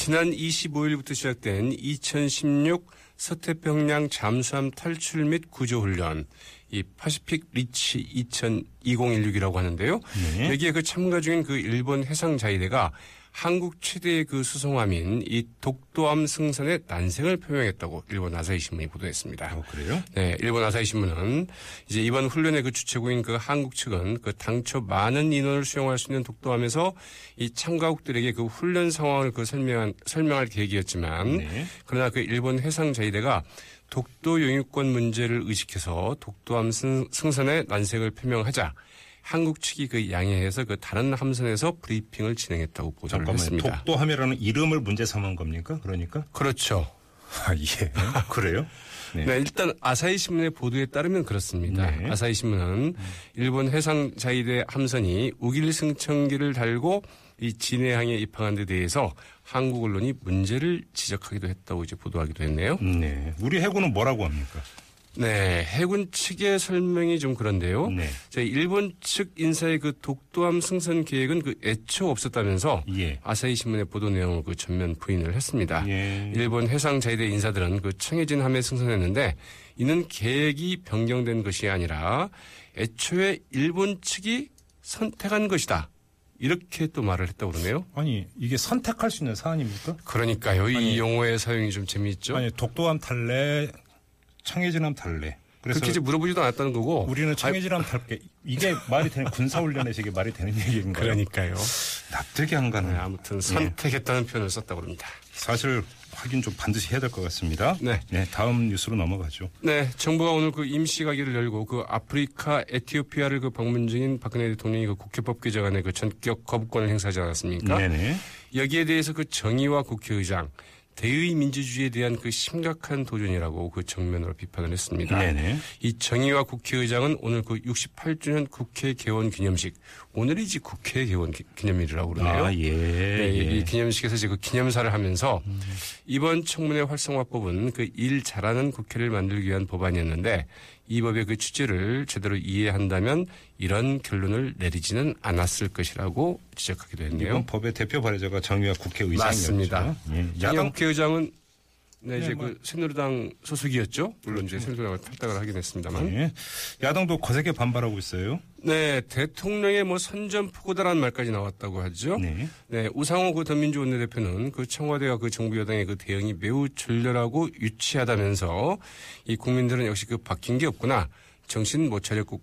지난 25일부터 시작된 2016 서태평양 잠수함 탈출 및 구조훈련, 이 파시픽 리치 2016이라고 하는데요. 네. 여기에 그 참가 중인 그 일본 해상자위대가 한국 최대의 그 수송함인 이 독도함 승선의 난색을 표명했다고 일본 아사히 신문이 보도했습니다. 어, 그래요? 네, 일본 아사히 신문은 이제 이번 훈련의 그 주최국인 그 한국 측은 그 당초 많은 인원을 수용할 수 있는 독도함에서 이 참가국들에게 그 훈련 상황을 그 설명한 설명할 계획이었지만 네. 그러나 그 일본 해상 자위대가 독도 영유권 문제를 의식해서 독도함 승, 승선의 난색을 표명하자 한국 측이 그 양해해서 그 다른 함선에서 브리핑을 진행했다고 보도를 잠깐만요. 했습니다. 독도함이라는 이름을 문제 삼은 겁니까? 그러니까? 그렇죠. 아, 예. 그래요? 네. 네, 일단 아사히 신문의 보도에 따르면 그렇습니다. 네. 아사히 신문은 일본 해상 자위대 함선이 우길 승천기를 달고 이 진해항에 입항한 데 대해서 한국 언론이 문제를 지적하기도 했다고 이제 보도하기도 했네요. 네. 우리 해군은 뭐라고 합니까? 네, 해군 측의 설명이 좀 그런데요. 네. 자, 일본 측 인사의 그 독도함 승선 계획은 그 애초 없었다면서 예. 아사히 신문의 보도 내용을 그 전면 부인을 했습니다. 예. 일본 해상 자위대 인사들은 그 청해진 함에 승선했는데 이는 계획이 변경된 것이 아니라 애초에 일본 측이 선택한 것이다. 이렇게 또 말을 했다고 그러네요. 아니, 이게 선택할 수 있는 사안입니까? 그러니까요. 아니, 이 용어의 사용이 좀 재미있죠. 아니, 독도함 탈래, 청해진함 탈래. 그래서 그렇게 물어보지도 않았다는 거고. 우리는 청해진함 탈게. 이게 말이 되는 군사훈련에서 이게 말이 되는 얘기인가요? 그러니까요. 납득이 안 가는. 네, 아무튼 선택했다는 표현을 썼다고 합니다. 사실 확인 좀 반드시 해야 될 것 같습니다. 네. 다음 뉴스로 넘어가죠. 네, 정부가 오늘 그 임시 가기를 열고 그 아프리카 에티오피아를 그 방문 중인 박근혜 대통령이 그 국회법 개정안에 그 전격 거부권을 행사하지 않았습니까? 네네. 여기에 대해서 그 정의와 국회의장 대의 민주주의에 대한 그 심각한 도전이라고 그 정면으로 비판을 했습니다. 네네. 이 정의와 국회의장은 오늘 그 68주년 국회 개원 기념식 오늘이 이제 국회 개원 기- 기념일이라고 그러네요. 아, 예. 네, 예. 이 기념식에서 이제 그 기념사를 하면서 이번 청문회 활성화법은 그 일 잘하는 국회를 만들기 위한 법안이었는데 이 법의 그 취지를 제대로 이해한다면 이런 결론을 내리지는 않았을 것이라고 지적하기도 했네요. 이번 법의 대표 발의자가 정의와 국회의장이었죠. 맞습니다. 예. 야당 야당 국회의장은 네, 이제 네, 뭐- 그 새누리당 소속이었죠. 물론 이제 새누리당을 탈당을 하긴 했습니다만. 예. 야당도 거세게 반발하고 있어요. 네, 대통령의 뭐 선전포고다라는 말까지 나왔다고 하죠. 네. 네, 우상호 그 더민주 원내대표는 그 청와대와 그 정부 여당의 그 대응이 매우 졸렬하고 유치하다면서 이 국민들은 역시 그 바뀐 게 없구나. 정신 못 차렸고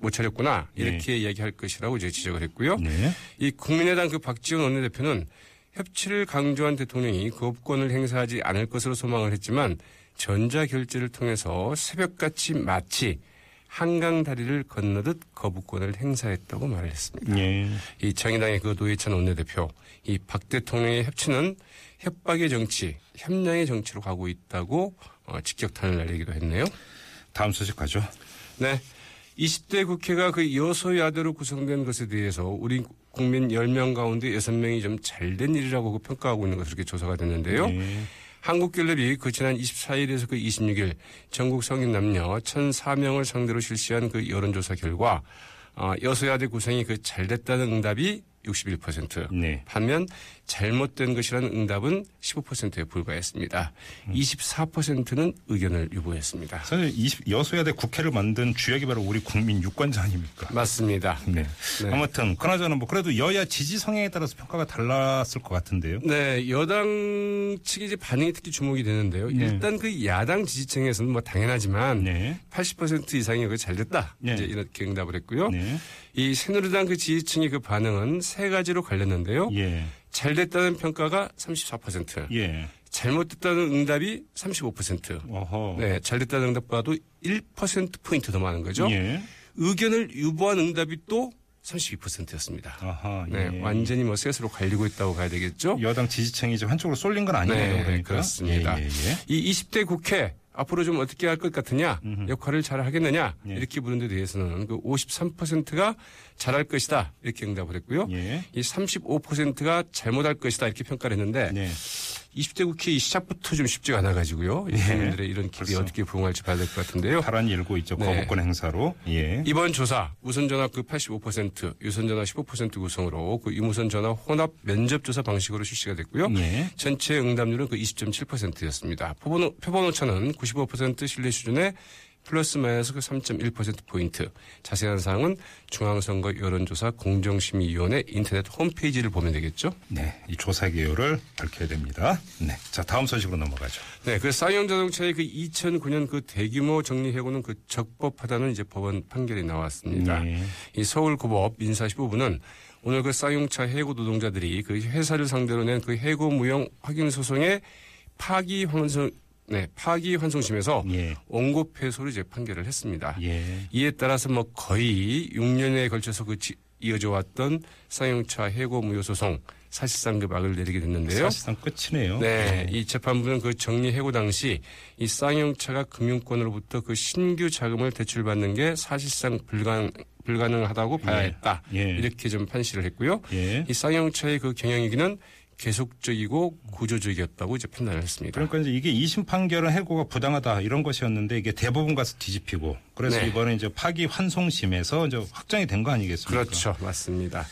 못 차렸구나. 이렇게 이야기할 것이라고 이제 지적을 했고요. 네. 이 국민의당 그 박지원 원내대표는 협치를 강조한 대통령이 거부권을 행사하지 않을 것으로 소망을 했지만 전자 결제를 통해서 새벽같이 마치 한강 다리를 건너듯 거부권을 행사했다고 말을 했습니다. 예. 이 정의당의 그 노회찬 원내대표, 이 박 대통령의 협치는 협박의 정치, 협량의 정치로 가고 있다고 어, 직격탄을 날리기도 했네요. 다음 소식 가죠. 네. 20대 국회가 그 여소야대로 구성된 것에 대해서 우리 국민 10명 가운데 6명이 좀 잘된 일이라고 그 평가하고 있는 것으로 이렇게 조사가 됐는데요. 예. 한국갤럽이 그 지난 24일에서 그 26일 전국 성인 남녀 1,004명을 상대로 실시한 그 여론조사 결과 어, 여소야대 구성이 그 잘됐다는 응답이 61%. 네. 반면 잘못된 것이라는 응답은 15%에 불과했습니다. 24%는 의견을 유보했습니다. 사실 20, 여소야대 국회를 만든 주역이 바로 우리 국민 유권자 아닙니까? 맞습니다. 네. 네. 아무튼 그나저나 뭐 그래도 여야 지지 성향에 따라서 평가가 달랐을 것 같은데요. 네, 여당 측이 이제 반응이 특히 주목이 되는데요. 네. 일단 그 야당 지지층에서는 뭐 당연하지만 네. 80% 이상이 그 잘 됐다. 네. 이제 이렇게 응답을 했고요. 네. 이 새누리당 그 지지층의 그 반응은 세 가지로 갈렸는데요. 예. 잘 됐다는 평가가 34%, 예. 잘못됐다는 응답이 35%. 어허. 네, 잘 됐다는 응답보다도 1% 포인트 더 많은 거죠. 예. 의견을 유보한 응답이 또 32%였습니다. 아하. 네, 예. 완전히 뭐 셋으로 갈리고 있다고 가야 되겠죠. 여당 지지층이 좀 한쪽으로 쏠린 건 아니네요. 네, 그러니까. 그렇습니다. 예, 예, 예. 이 20대 국회 앞으로 좀 어떻게 할 것 같으냐, 역할을 잘 하겠느냐 예. 이렇게 물은 데 대해서는 그 53%가 잘할 것이다 이렇게 응답을 했고요. 예. 이 35%가 잘못할 것이다 이렇게 평가를 했는데 네. 20대 국회 이 시작부터 좀 쉽지가 않아가지고요. 이 예. 국민들의 이런 벌써. 어떻게 부응할지 봐야 될 것 같은데요. 파란이 일고 있죠. 네. 거부권 행사로. 예. 이번 조사 우선 전화 그 85%, 유선 전화 15% 구성으로 그 유무선 전화 혼합 면접 조사 방식으로 실시가 됐고요. 예. 전체 응답률은 그 20.7%였습니다. 표본, 표본 오차는 95% 신뢰 수준에 플러스 마이너스 그 3.1%포인트. 자세한 사항은 중앙선거 여론조사 공정심의위원회 인터넷 홈페이지를 보면 되겠죠. 네. 이 조사 개요를 밝혀야 됩니다. 네. 자, 다음 소식으로 넘어가죠. 네, 그 쌍용 자동차의 그 2009년 그 대규모 정리 해고는 그 적법하다는 이제 법원 판결이 나왔습니다. 네. 이 서울고법 민사 15부는 오늘 그 쌍용차 해고 노동자들이 그 회사를 상대로 낸 그 해고 무용 확인 소송의 파기 환송 네, 파기 환송심에서 예. 원고 패소로 이제 판결을 했습니다. 예. 이에 따라서 뭐 거의 6년에 걸쳐서 그 지- 이어져 왔던 쌍용차 해고 무효 소송 사실상 그 막을 내리게 됐는데요. 사실상 끝이네요. 네, 이 재판부는 그 정리 해고 당시 이 쌍용차가 금융권으로부터 그 신규 자금을 대출받는 게 사실상 불가능, 불가능하다고 봐야 예. 했다. 예. 이렇게 좀 판시를 했고요. 예. 이 쌍용차의 그 경영위기는 계속적이고 구조적이었다고 이제 판단을 했습니다. 그러니까 이제 이게 2심 판결은 해고가 부당하다 이런 것이었는데 이게 대법원 가서 뒤집히고 그래서 네. 이번에 이제 파기 환송심에서 이제 확정이 된 거 아니겠습니까? 그렇죠. 맞습니다.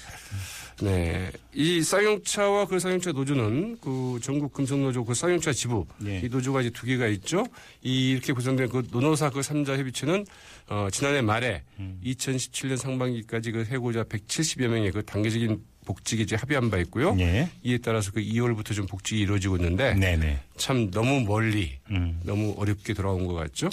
네. 이 쌍용차와 그 쌍용차 노조는 그 전국 금속노조 그 쌍용차 지부 예. 이 노조가 이제 두 개가 있죠. 이 이렇게 구성된 그 노노사 그 3자 협의체는 어 지난해 말에 음. 2017년 상반기까지 그 해고자 170여 명의 그 단계적인 복직에 이제 합의한 바 있고요. 예. 이에 따라서 그 2월부터 좀 복직이 이루어지고 있는데 네네. 참 너무 멀리 음, 너무 어렵게 돌아온 것 같죠.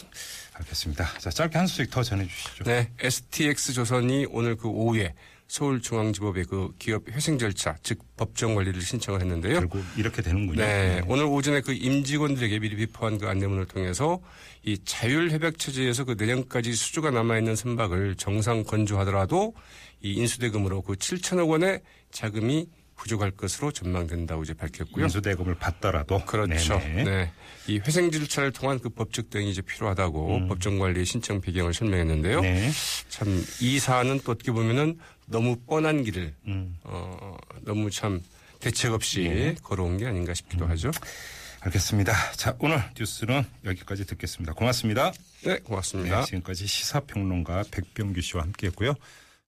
알겠습니다. 자, 짧게 한 수씩 더 전해주시죠. 네, STX 조선이 오늘 그 오후에 서울중앙지법에 그 기업 회생 절차, 즉 법정 관리를 신청을 했는데요. 결국 이렇게 되는군요. 네, 오늘 오전에 그 임직원들에게 미리 비포한 그 안내문을 통해서 이 자율 협약 체제에서 그 내년까지 수주가 남아 있는 선박을 정상 건조하더라도 이 인수대금으로 그 7천억 원의 자금이 부족할 것으로 전망된다고 이제 밝혔고요. 인수대금을 받더라도 그렇죠. 네네. 네. 이 회생 절차를 통한 그 법적 대응이 이제 필요하다고 법정 관리 신청 배경을 설명했는데요. 음. 네. 참이 사안은 또 어떻게 보면은 너무 뻔한 길을 음. 어 너무 참 대책 없이 예. 걸어온 게 아닌가 음. 싶기도 하죠. 알겠습니다. 자, 오늘 뉴스는 여기까지 듣겠습니다. 고맙습니다. 네, 고맙습니다. 네, 지금까지 시사평론가 백병규 씨와 함께했고요.